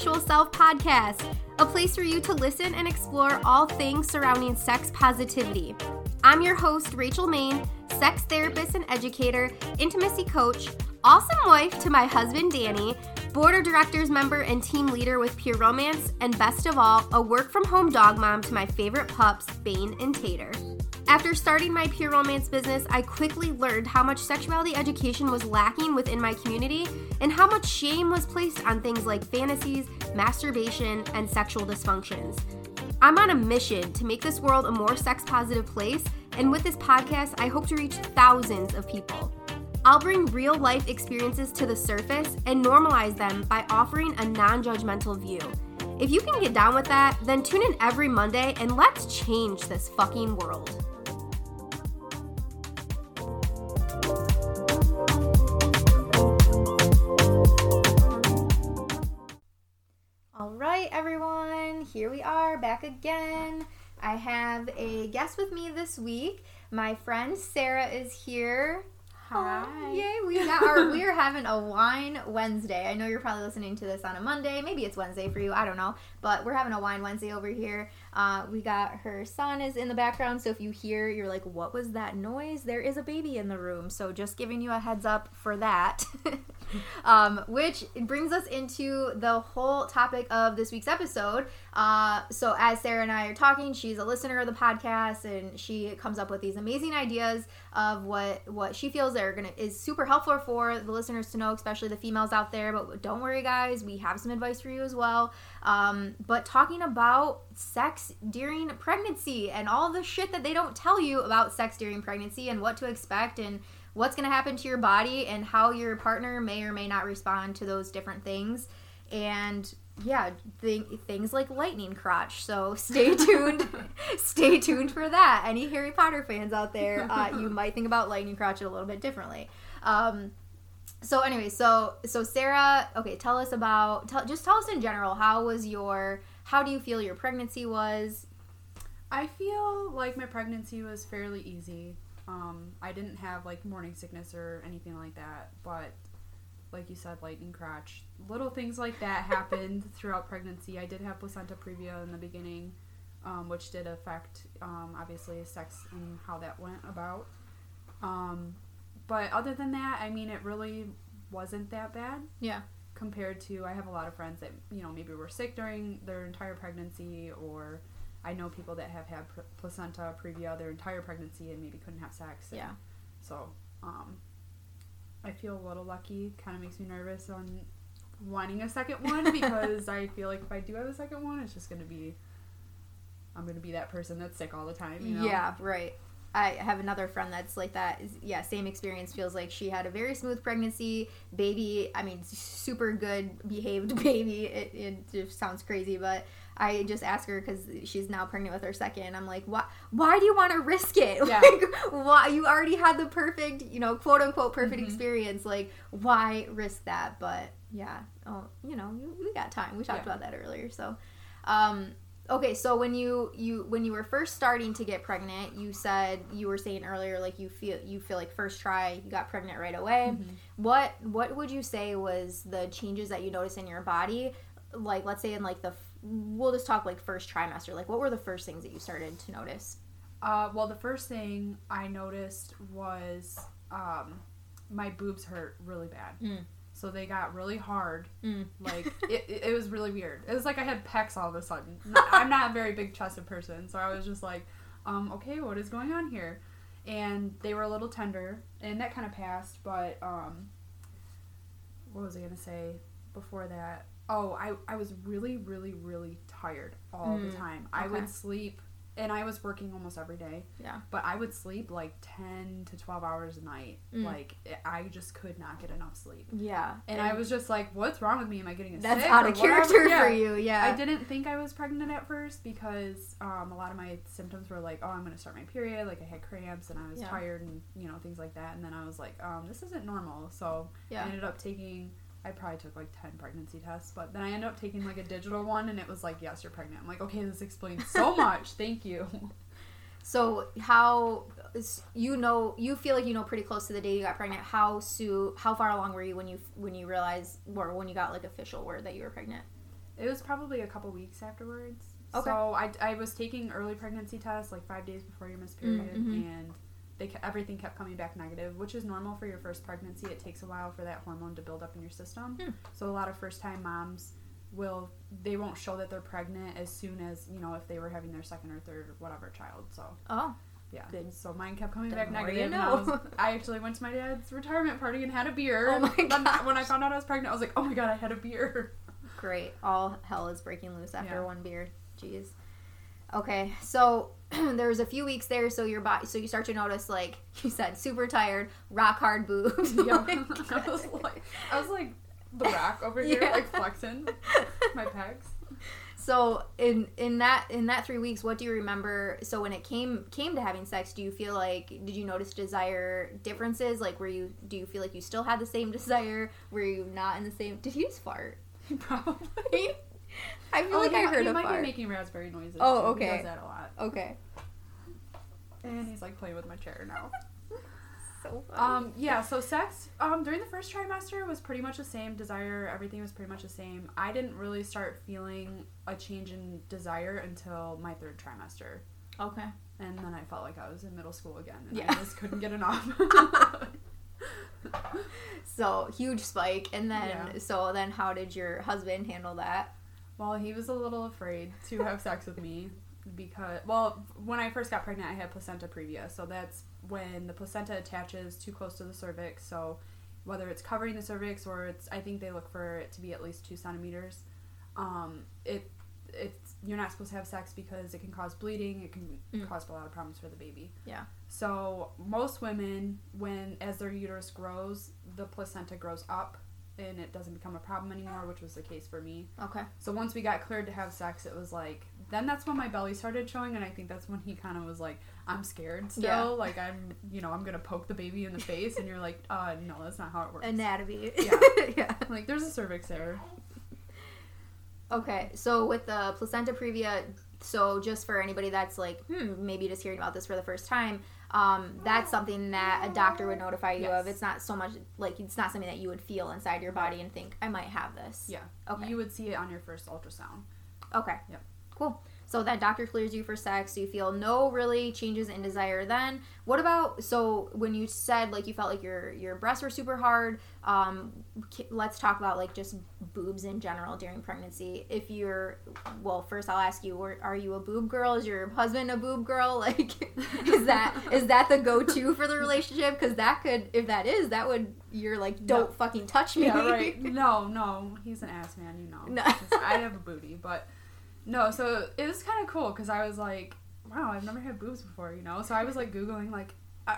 Sexual Self podcast, a place for you to listen and explore all things surrounding sex positivity. I'm your host, Rachel Main, sex therapist and educator, intimacy coach, awesome wife to my husband, Danny, board of directors member and team leader with Pure Romance, and best of all, a work from home dog mom to my favorite pups, Bane and Tater. After starting my Pure Romance business, I quickly learned how much sexuality education was lacking within my community and how much shame was placed on things like fantasies, masturbation, and sexual dysfunctions. I'm on a mission to make this world a more sex positive place, and with this podcast, I hope to reach thousands of people. I'll bring real life experiences to the surface and normalize them by offering a non judgmental view. If you can get down with that, then tune in every Monday and let's change this fucking world. Right, everyone, here we are back again. I have a guest with me this week. My friend Sarah is here. Hi. Yay, we got our we are having a wine Wednesday. I know you're probably listening to this on a Monday. Maybe it's Wednesday for you. I don't know. But we're having a wine Wednesday over here. Uh, we got her son is in the background, so if you hear you're like, what was that noise? There is a baby in the room. So just giving you a heads up for that. um, which brings us into the whole topic of this week's episode. Uh, so as Sarah and I are talking, she's a listener of the podcast and she comes up with these amazing ideas of what what she feels are gonna is super helpful for the listeners to know, especially the females out there. But don't worry, guys, we have some advice for you as well. Um, but talking about sex during pregnancy and all the shit that they don't tell you about sex during pregnancy and what to expect and what's going to happen to your body and how your partner may or may not respond to those different things. And yeah, th- things like lightning crotch. So stay tuned. stay tuned for that. Any Harry Potter fans out there, uh, you might think about lightning crotch a little bit differently. Um, so anyway, so so Sarah, okay, tell us about tell, just tell us in general how was your how do you feel your pregnancy was? I feel like my pregnancy was fairly easy. Um, I didn't have like morning sickness or anything like that, but like you said, lightning crotch, little things like that happened throughout pregnancy. I did have placenta previa in the beginning, um, which did affect um, obviously sex and how that went about. Um, but other than that, I mean, it really wasn't that bad. Yeah. Compared to, I have a lot of friends that you know maybe were sick during their entire pregnancy, or I know people that have had placenta previa their entire pregnancy and maybe couldn't have sex. And Yeah. So, um, I feel a little lucky. Kind of makes me nervous on wanting a second one because I feel like if I do have a second one, it's just gonna be I'm gonna be that person that's sick all the time. You know? Yeah, right. I have another friend that's like that. Is, yeah, same experience. Feels like she had a very smooth pregnancy. Baby, I mean, super good behaved baby. It, it just sounds crazy, but I just ask her because she's now pregnant with her second. I'm like, why? Why do you want to risk it? Yeah. Like, why? You already had the perfect, you know, quote unquote perfect Mhm. experience. Like, why risk that? But yeah, oh, you know, we, we got time. We talked Yeah. about that earlier. So, um, okay so when you you when you were first starting to get pregnant you said you were saying earlier like you feel you feel like first try you got pregnant right away Mhm. what what would you say was the changes that you noticed in your body like let's say in like the we'll just talk like first trimester like what were the first things that you started to notice Uh, well, the first thing I noticed was um, my boobs hurt really bad. Mm. So they got really hard. Mm. Like it, it, was really weird. It was like I had pecs all of a sudden. I'm not a very big chested person, so I was just like, um, okay, what is going on here? And they were a little tender, and that kind of passed. But um, what was I gonna say before that? Oh, I, I was really, really, really tired all Mm, the time. I would sleep, and I was working almost every day. Yeah. But I would sleep like 10 to 12 hours a night. Mm. Like, I just could not get enough sleep. yeah And I was just like, what's wrong with me? Am I getting a that's sick out of character Yeah. for you yeah I didn't think I was pregnant at first because um, a lot of my symptoms were like, oh, I'm going to start my period. Like, I had cramps and I was Yeah. tired and, you know, things like that. And then I was like, um, this isn't normal. So Yeah. I ended up taking, I probably took like 10 pregnancy tests, but then I ended up taking like a digital one and it was like, yes, you're pregnant. I'm like, okay, this explains so much. Thank you. So how you know you feel like you know pretty close to the day you got pregnant. How soon? How far along were you when you when you realized or when you got like official word that you were pregnant? It was probably a couple weeks afterwards. Okay. So I, I was taking early pregnancy tests like five days before your missed period, Mhm. and they ke- everything kept coming back negative, which is normal for your first pregnancy. It takes a while for that hormone to build up in your system. Hmm. So a lot of first time moms will they won't show that they're pregnant as soon as you know if they were having their second or third or whatever child. So Oh, yeah, Good. so mine kept coming The back negative. you and I, was, know. I actually went to my dad's retirement party and had a beer. Oh and my gosh. When I found out I was pregnant, I was like, oh my god, I had a beer. great! All hell is breaking loose after Yeah. one beer. Jeez. Okay, so there's a few weeks there, so your body, so you start to notice, like you said, super tired, rock hard boobs. Yeah, Like- I was like, I was like the rock over here, Yeah. like flexing my pecs. So in in that in that three weeks, what do you remember? So when it came came to having sex, do you feel like did you notice desire differences? Like were you do you feel like you still had the same desire? Were you not in the same? Did you just fart? Probably. I feel Oh, like I yeah, heard he a might fart. be making raspberry noises. Oh, too. He okay. does that a lot. okay. And he's like playing with my chair now. So Um, yeah, so sex um, during the first trimester was pretty much the same. Desire, everything was pretty much the same. I didn't really start feeling a change in desire until my third trimester. okay. And then I felt like I was in middle school again. And Yeah. I just couldn't get enough. So huge spike, and then Yeah. so then how did your husband handle that? Well, he was a little afraid to have sex with me because, well, when I first got pregnant, I had placenta previa. So that's when the placenta attaches too close to the cervix. So whether it's covering the cervix or it's, I think they look for it to be at least two centimeters. Um, it, it's you're not supposed to have sex because it can cause bleeding. It can Mm. cause a lot of problems for the baby. Yeah. So most women, when as their uterus grows, the placenta grows up, and it doesn't become a problem anymore, which was the case for me. Okay. So once we got cleared to have sex, it was like then that's when my belly started showing, and I think that's when he kind of was like, "I'm scared still. Yeah. Like I'm, you know, I'm gonna poke the baby in the face," and you're like, "Uh, no, that's not how it works." Anatomy. Yeah. yeah. like there's a cervix there. Okay, so with the placenta previa, so just for anybody that's like, hmm, maybe just hearing about this for the first time, um, that's something that a doctor would notify you of. It's not so much like it's not something that you would feel inside your body and think, I might have this. Yeah. Okay. You would see it on your first ultrasound. Okay. Yep. Cool. So that doctor clears you for sex. You feel no really changes in desire. Then what about so when you said like you felt like your your breasts were super hard? Um, let's talk about like just boobs in general during pregnancy. If you're well, first I'll ask you: are- you a boob girl? Is your husband a boob girl? Like, is that is that the go to for the relationship? Because that could, if that is, that would you're like, don't No. fucking touch me. Yeah, right. No, no, he's an ass man, you know. No. I have a booty, but no. So it was kind of cool because I was like, wow, I've never had boobs before, you know. So I was like googling like,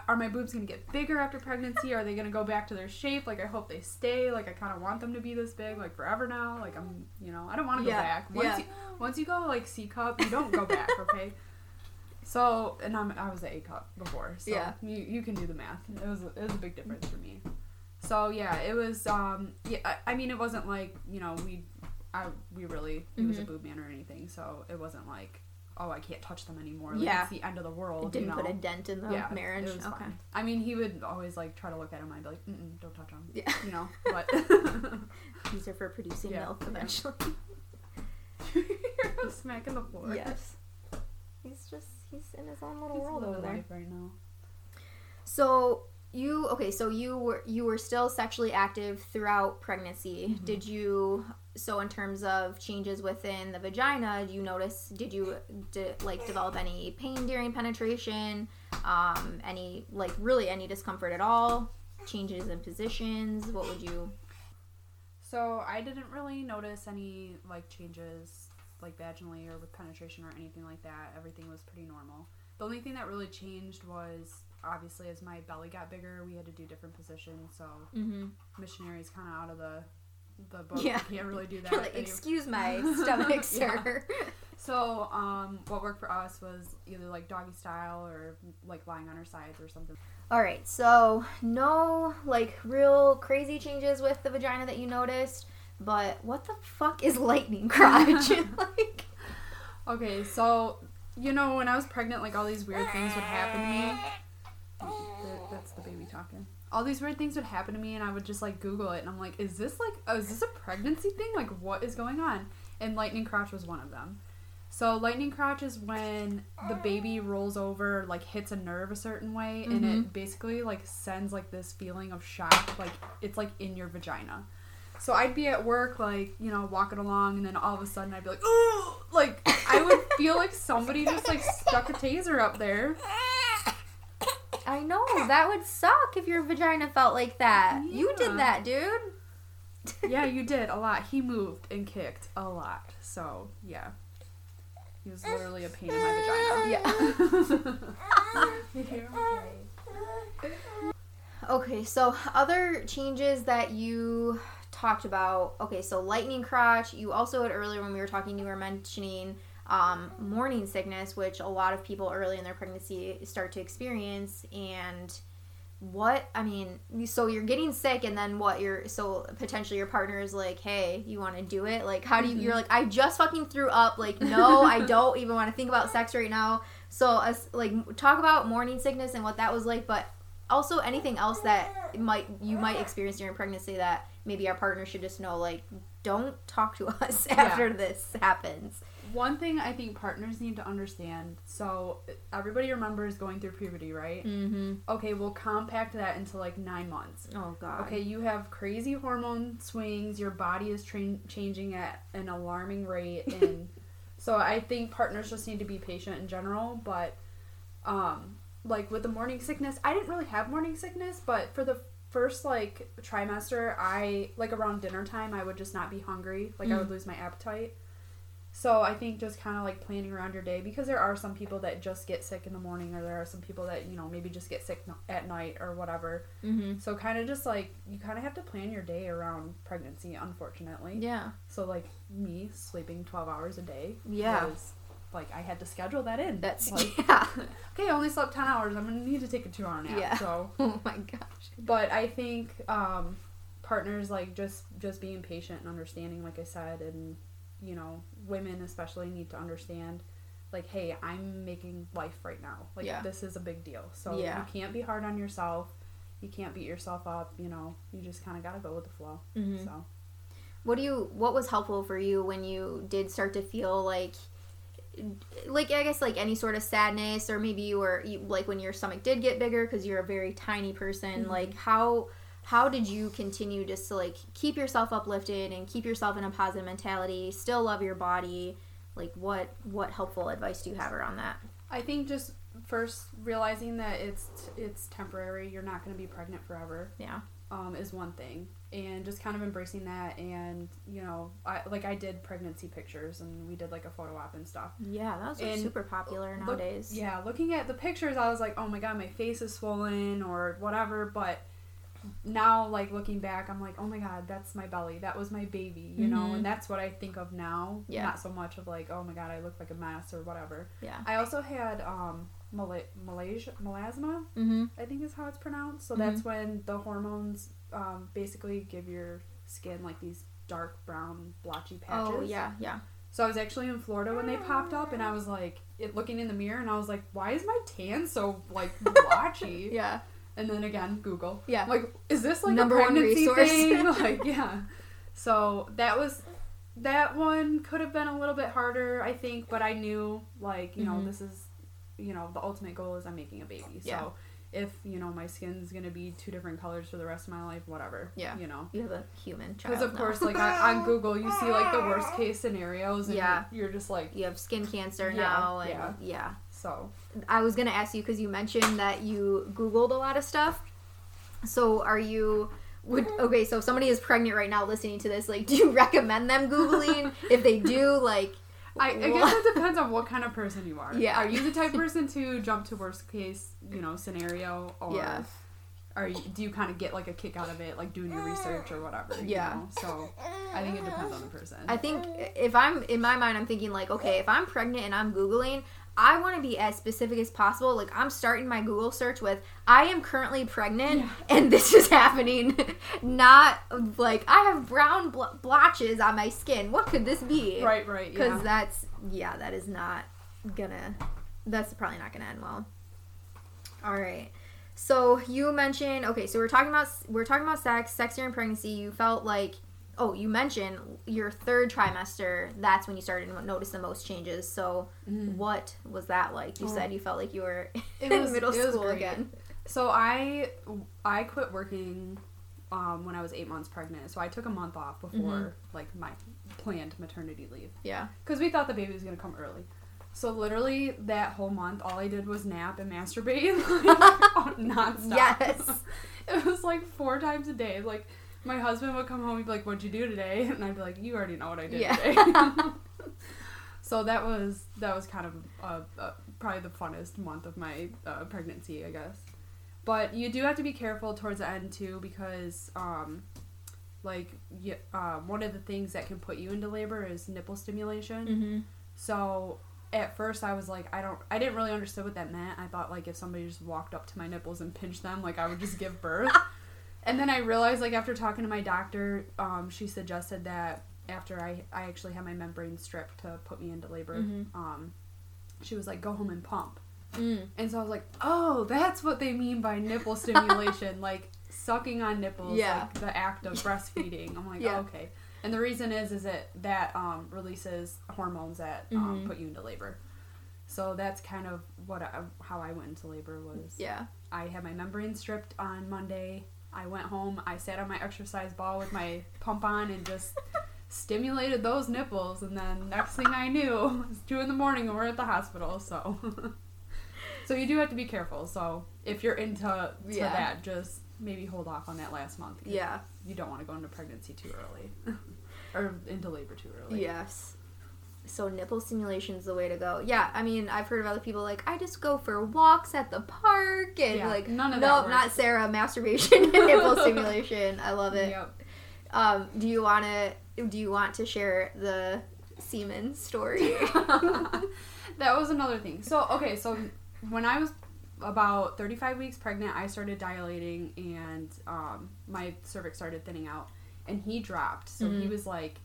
are my boobs gonna get bigger after pregnancy? Are they gonna go back to their shape? Like I hope they stay. Like I kind of want them to be this big, like forever now. Like I'm, you know, I don't want to go Yeah, back. Once yeah. you once you go like C cup, you don't go back. Okay. So and I'm I was at A cup before, so Yeah. you you can do the math. It was it was a big difference for me. So yeah, it was. Um, yeah, I, I mean, it wasn't like you know we, I we really he was a Mhm. boob man or anything. So it wasn't like oh I can't touch them anymore. Like, Yeah. it's the end of the It world. didn't you know? put a dent in the yeah, marriage. It okay. fine. I mean, he would always like try to look at him. I'd be like, Mm-mm, don't touch him. Yeah. You know, but These are for producing Yeah, milk yeah. eventually. you're smacking the floor. yes. He's just he's in his own little He's world over there. life right now. So you okay? So you were you were still sexually active throughout pregnancy. Mhm. Did you? So in terms of changes within the vagina, do you notice? Did you de, like develop any pain during penetration? Um, any like really any discomfort at all? Changes in positions? What would you? So I didn't really notice any like changes like vaginally or with penetration or anything like that. Everything was pretty normal. The only thing that really changed was obviously as my belly got bigger, we had to do different positions. So Mm-hmm. missionary's kind of out of the the book. Yeah. You can't really do that. Like, excuse my stomach, Yeah. sir. So um, what worked for us was either like doggy style or like lying on our sides or something. All right, so no like real crazy changes with the vagina that you noticed, but what the fuck is lightning crotch? like, Okay, so you know, when I was pregnant, like all these weird things would happen to me. That- That's the baby talking. All these weird things would happen to me, and I would just like Google it, and I'm like, is this like, oh, is this a pregnancy thing? Like, what is going on? And lightning crotch was one of them. So lightning crotch is when the baby rolls over, like hits a nerve a certain way, and it mm-hmm. basically like sends like this feeling of shock, like it's like in your vagina. So I'd be at work, like you know, walking along, and then all of a sudden I'd be like, oh, like I would feel like somebody just like stuck a taser up there. I know that would suck if your vagina felt like that. You did that, dude. Yeah, you did a lot. He moved and kicked a lot. So yeah, he was literally a pain in my vagina. Yeah. Okay, so other changes that you talked about. Okay, so lightning crotch. You also had earlier when we were talking, you were mentioning um, morning sickness, which a lot of people early in their pregnancy start to experience. And what I mean, so you're getting sick, and then what? You're so potentially your partner is like, "Hey, you want to do it?" Like, how do you? You're like, "I just fucking threw up." Like, no, I don't even want to think about sex right now. So, us like talk about morning sickness and what that was like, but also anything else that might you might experience during pregnancy that maybe our partner should just know. Like, don't talk to us after this happens. One thing I think partners need to understand. So everybody remembers going through puberty, right? Mm-hmm. Okay, we'll compact that into like nine months. Oh God. Okay, you have crazy hormone swings. Your body is tra- changing at an alarming rate, and so I think partners just need to be patient in general. But, um, like with the morning sickness, I didn't really have morning sickness, but for the first like trimester, I like around dinner time, I would just not be hungry. Like I would lose my appetite. So I think just kind of like planning around your day because there are some people that just get sick in the morning, or there are some people that you know maybe just get sick n- at night or whatever. Mm-hmm. So kind of just like you kind of have to plan your day around pregnancy, unfortunately. Yeah. So like me sleeping twelve hours a day. Yeah. Was, like I had to schedule that in. That's like yeah. okay, I only slept ten hours. I'm gonna need to take a two hour nap. Yeah. So, Oh my gosh. but I think um, partners like just just being patient and understanding, like I said, and you know, women especially need to understand. Like, hey, I'm making life right now. Like, Yeah. this is a big deal. So Yeah. you can't be hard on yourself. You can't beat yourself up. You know, you just kind of gotta go with the flow. Mhm. So What do you? What was helpful for you when you did start to feel like, like I guess like any sort of sadness, or maybe you were you, like when your stomach did get bigger because you're a very tiny person. Mhm. Like how how did you continue just to like keep yourself uplifted and keep yourself in a positive mentality, still love your body? Like what what helpful advice do you have around that? I think just first realizing that it's it's temporary. You're not gonna be pregnant forever. Yeah. um, is one thing and just kind of embracing that and you know I, like i did pregnancy pictures and we did like a photo op and stuff Yeah, those are And super popular Look- nowadays. yeah looking at the pictures i was like oh my god my face is swollen or whatever but now like looking back i'm like oh my god that's my belly that was my baby you know Mhm. and that's what i think of now Yeah. not so much of like oh my god i look like a mess or whatever Yeah. i also had um Mala- Malaysia melasma Mm-hmm. I think is how it's pronounced. So that's when the hormones um, basically give your skin like these dark brown blotchy patches. Oh yeah, yeah. So I was actually in Florida when they popped up, and I was like, it, looking in the mirror, and I was like, why is my tan so like blotchy? Yeah. And then again, Google. Yeah. Like, is this like Number a one resource. thing? like, yeah. So that was that one could have been a little bit harder, I think, but I knew like you know Mhm. this is you know the ultimate goal is I'm making a baby. So Yeah. if you know my skin's gonna be two different colors for the rest of my life, whatever. Yeah. You know. You have a human child. Because of now. course, like on, on Google, you see like the worst case scenarios, and Yeah. you're, you're just like, you have skin cancer Yeah, now, and yeah. yeah. So I was gonna ask you because you mentioned that you Googled a lot of stuff. So are you? Would mm-hmm. okay? So if somebody is pregnant right now, listening to this, like, do you recommend them googling? if they do, like, I, I guess it depends on what kind of person you are. Yeah. Are you the type of person to jump to worst case, you know, scenario, or Yeah. are you, do you kind of get like a kick out of it, like doing your research or whatever? you Yeah. know? So I think it depends on the person. I think if I'm in my mind, I'm thinking like, okay, if I'm pregnant and I'm googling, I want to be as specific as possible. Like I'm starting my Google search with, I am currently pregnant Yeah. and this is happening. Not like I have brown bl- blotches on my skin. What could this be? right, right, Because yeah. that's yeah, that is not gonna that's probably not gonna end well. All right. So you mentioned okay, so we're talking about we're talking about sex, sex during pregnancy. You felt like oh, you mentioned your third trimester. That's when you started to notice the most changes. So what was that like? You Oh. said you felt like you were It in was- middle school again. So I I quit working um, when I was eight months pregnant. So I took a month off before Mhm. like my planned maternity leave Yeah. because we thought the baby was gonna come early. So literally that whole month, all I did was nap and masturbate like, nonstop. Yes. it was like four times a day. Like my husband would come home and be like, "What'd you do today?" And I'd be like, "You already know what I did Yeah. today." so that was that was kind of uh, uh, probably the funnest month of my uh, pregnancy, I guess. But you do have to be careful towards the end too, because um, like y uh, one of the things that can put you into labor is nipple stimulation. Mm-hmm. So at first I was like, I don't, I didn't really understand what that meant. I thought like if somebody just walked up to my nipples and pinched them, like I would just give birth. and then I realized like after talking to my doctor, um, she suggested that after I, I actually had my membrane stripped to put me into labor, Mhm. um, she was like, go home and pump. Mm. And so I was like, oh, that's what they mean by nipple stimulation, like sucking on nipples, Yeah. like the act of breastfeeding. I'm like, Yeah. oh, okay. And the reason is, is that that um, releases hormones that um, Mhm. put you into labor. So that's kind of what I, how I went into labor was. Yeah. I had my membrane stripped on Monday. I went home. I sat on my exercise ball with my pump on and just stimulated those nipples. And then next thing I knew, it's two in the morning and we're at the hospital. So, so you do have to be careful. So if you're into to Yeah. that, just maybe hold off on that last month. Yeah. you don't want to go into pregnancy too early, or into labor too early. Yes. So nipple stimulation is the way to go. Yeah, I mean, I've heard of other people like I just go for walks at the park and Yeah, like none of no, that not. Sarah. Masturbation and nipple stimulation. I love it. Yep. Um, do you want to? Do you want to share the semen story? that was another thing. So, okay, so when I was about 35 weeks pregnant, I started dilating and um, my cervix started thinning out and he dropped. So he Mhm. was like,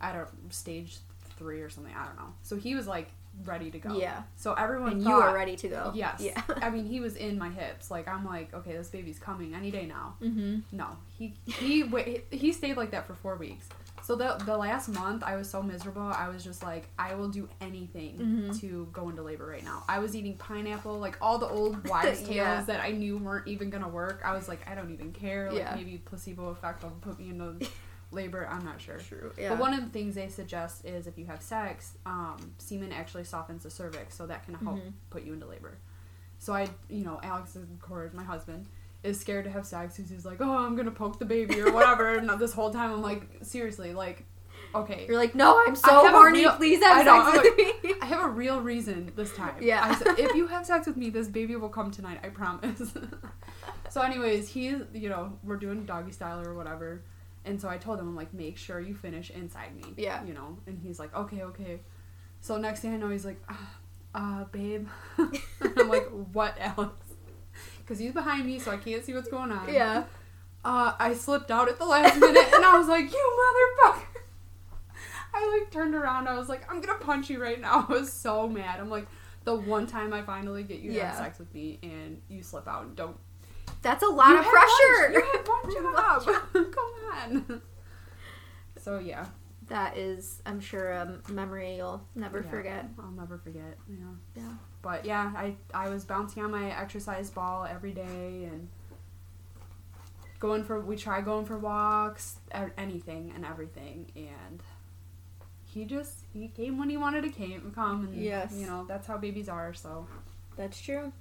I don't stage three or something. I don't know. So he was like ready to go. Yeah. So everyone and thought, you are ready to go. Yes. Yeah. I mean, he was in my hips. Like I'm like, okay, this baby's coming any day now. mm-hmm. No, he he wait, he stayed like that for four weeks. So the the last month, I was so miserable. I was just like, I will do anything Mhm. to go into labor right now. I was eating pineapple, like all the old wives' tales Yeah. that I knew weren't even gonna work. I was like, I don't even care. Like Yeah. maybe placebo effect will put me into labor. I'm not sure. True. Yeah. But one of the things they suggest is if you have sex, um, semen actually softens the cervix, so that can help Mhm. put you into labor. So I, you know, Alex, of course, my husband, is scared to have sex because he's like, oh, I'm gonna poke the baby or whatever. and this whole time I'm like, seriously, like, okay. You're like, no, I'm so horny. real- Please have know, sex with me. I have a real reason this time. Yeah. I said, if you have sex with me, this baby will come tonight. I promise. so, anyways, he's you know we're doing doggy style or whatever, and so I told him I'm like, make sure you finish inside me. Yeah. You know, and he's like, okay, okay. So next thing I know, he's like, ah, uh, babe. I'm like, what, Alex? Because he's behind me, so I can't see what's going on. yeah. Uh, I slipped out at the last minute, and I was like, you motherfucker. I like turned around. I was like, I'm gonna punch you right now. I was so mad. I'm like, the one time I finally get you to Yeah. have sex with me and you slip out and don't. That's a lot You of pressure. One, you had one job. Come on. So yeah, That is, I'm sure, a memory you'll never Yeah. forget. I'll never forget. Yeah. Yeah. But yeah, I I was bouncing on my exercise ball every day and going for we try going for walks, anything and everything, and he just he came when he wanted to came come and Yes. you know that's how babies are. So That's true.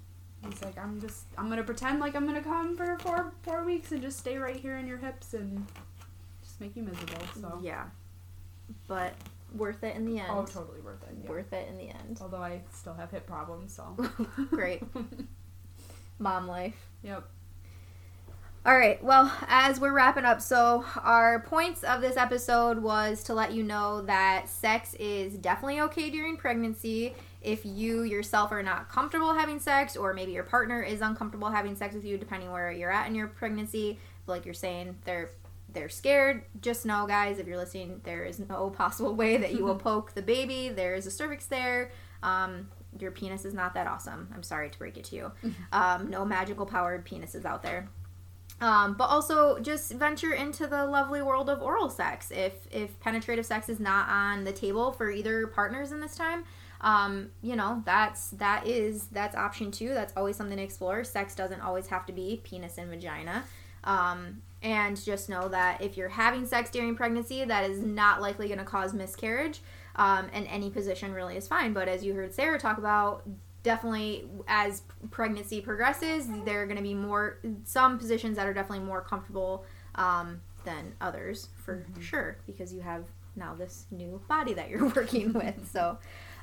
He's like I'm just I'm gonna pretend like I'm gonna come for four four weeks and just stay right here in your hips and just make you miserable. So Yeah. But worth it in the end. oh, totally worth it. yeah. Worth it in the end. Although I still have hip problems, so Great. Mom life. yep. All right. Well, as we're wrapping up, so our points of this episode was to let you know that sex is definitely okay during pregnancy. If you yourself are not comfortable having sex, or maybe your partner is uncomfortable having sex with you, depending where you're at in your pregnancy, like you're saying, they're they're scared. Just know, guys, if you're listening, there is no possible way that you will poke the baby. There is a cervix there. Um, your penis is not that awesome. I'm sorry to break it to you. Um, no magical powered penises out there. Um, but also just venture into the lovely world of oral sex. If if penetrative sex is not on the table for either partners in this time, um, you know that's that is that's option two. That's always something to explore. Sex doesn't always have to be penis and vagina. Um, and just know that if you're having sex during pregnancy, that is not likely going to cause miscarriage. Um, and any position really is fine. But as you heard Sarah talk about, definitely as pregnancy progresses, there are going to be more some positions that are definitely more comfortable um, than others for mm-hmm. sure because you have now this new body that you're working with. So.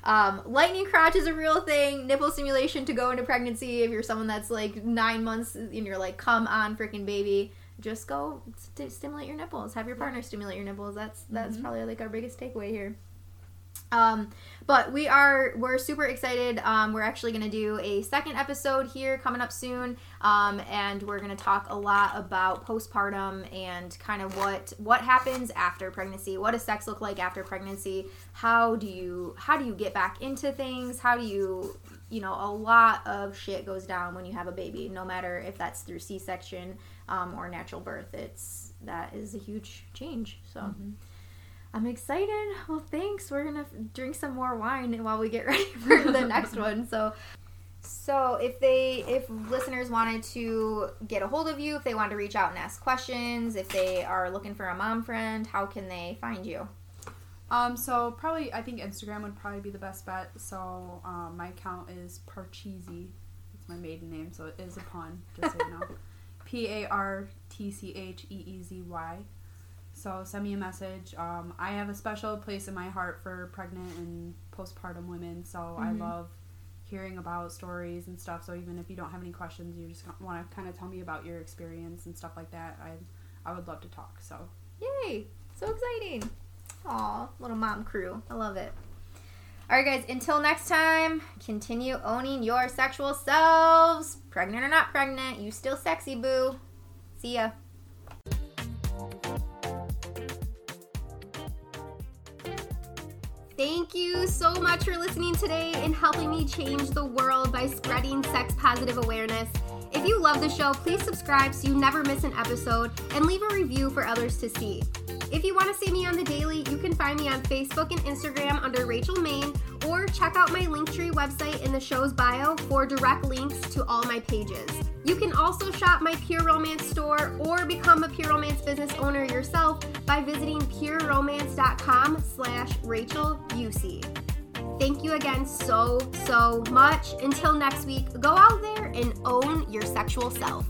Um, lightning crotch is a real thing. Nipple stimulation to go into pregnancy. If you're someone that's like nine months and you're like, come on, freaking baby, just go st- stimulate your nipples. Have your partner stimulate your nipples. That's that's mm-hmm. probably like our biggest takeaway here. Um, but we are we're super excited. Um, we're actually going to do a second episode here coming up soon, um, and we're going to talk a lot about postpartum and kind of what what happens after pregnancy. What does sex look like after pregnancy? How do you how do you get back into things? How do you you know a lot of shit goes down when you have a baby, no matter if that's through C section um, or natural birth. It's that is a huge change. So. Mm-hmm. I'm excited. Well, thanks. We're gonna drink some more wine while we get ready for the next one. So, so if they, if listeners wanted to get a hold of you, if they wanted to reach out and ask questions, if they are looking for a mom friend, how can they find you? Um, so probably I think Instagram would probably be the best bet. So um, my account is Partcheezy. It's my maiden name, so it is a pun. Just so you know, P A R T C H E E Z Y. So send me a message. Um, I have a special place in my heart for pregnant and postpartum women. So mm-hmm. I love hearing about stories and stuff. So even if you don't have any questions, you just want to kind of tell me about your experience and stuff like that. I I would love to talk. So yay! So exciting. Aw, little mom crew. I love it. All right, guys. Until next time, continue owning your sexual selves. Pregnant or not pregnant, you still sexy, boo. See ya. Thank you so much for listening today and helping me change the world by spreading sex positive awareness. If you love the show, please subscribe so you never miss an episode and leave a review for others to see. If you want to see me on the daily, you can find me on Facebook and Instagram under Rachel Maine, or check out my Linktree website in the show's bio for direct links to all my pages. You can also shop my Pure Romance store or become a Pure Romance business owner yourself by visiting pureromance.com slash Rachel. Thank you again so, so much. Until next week, go out there and own your sexual self.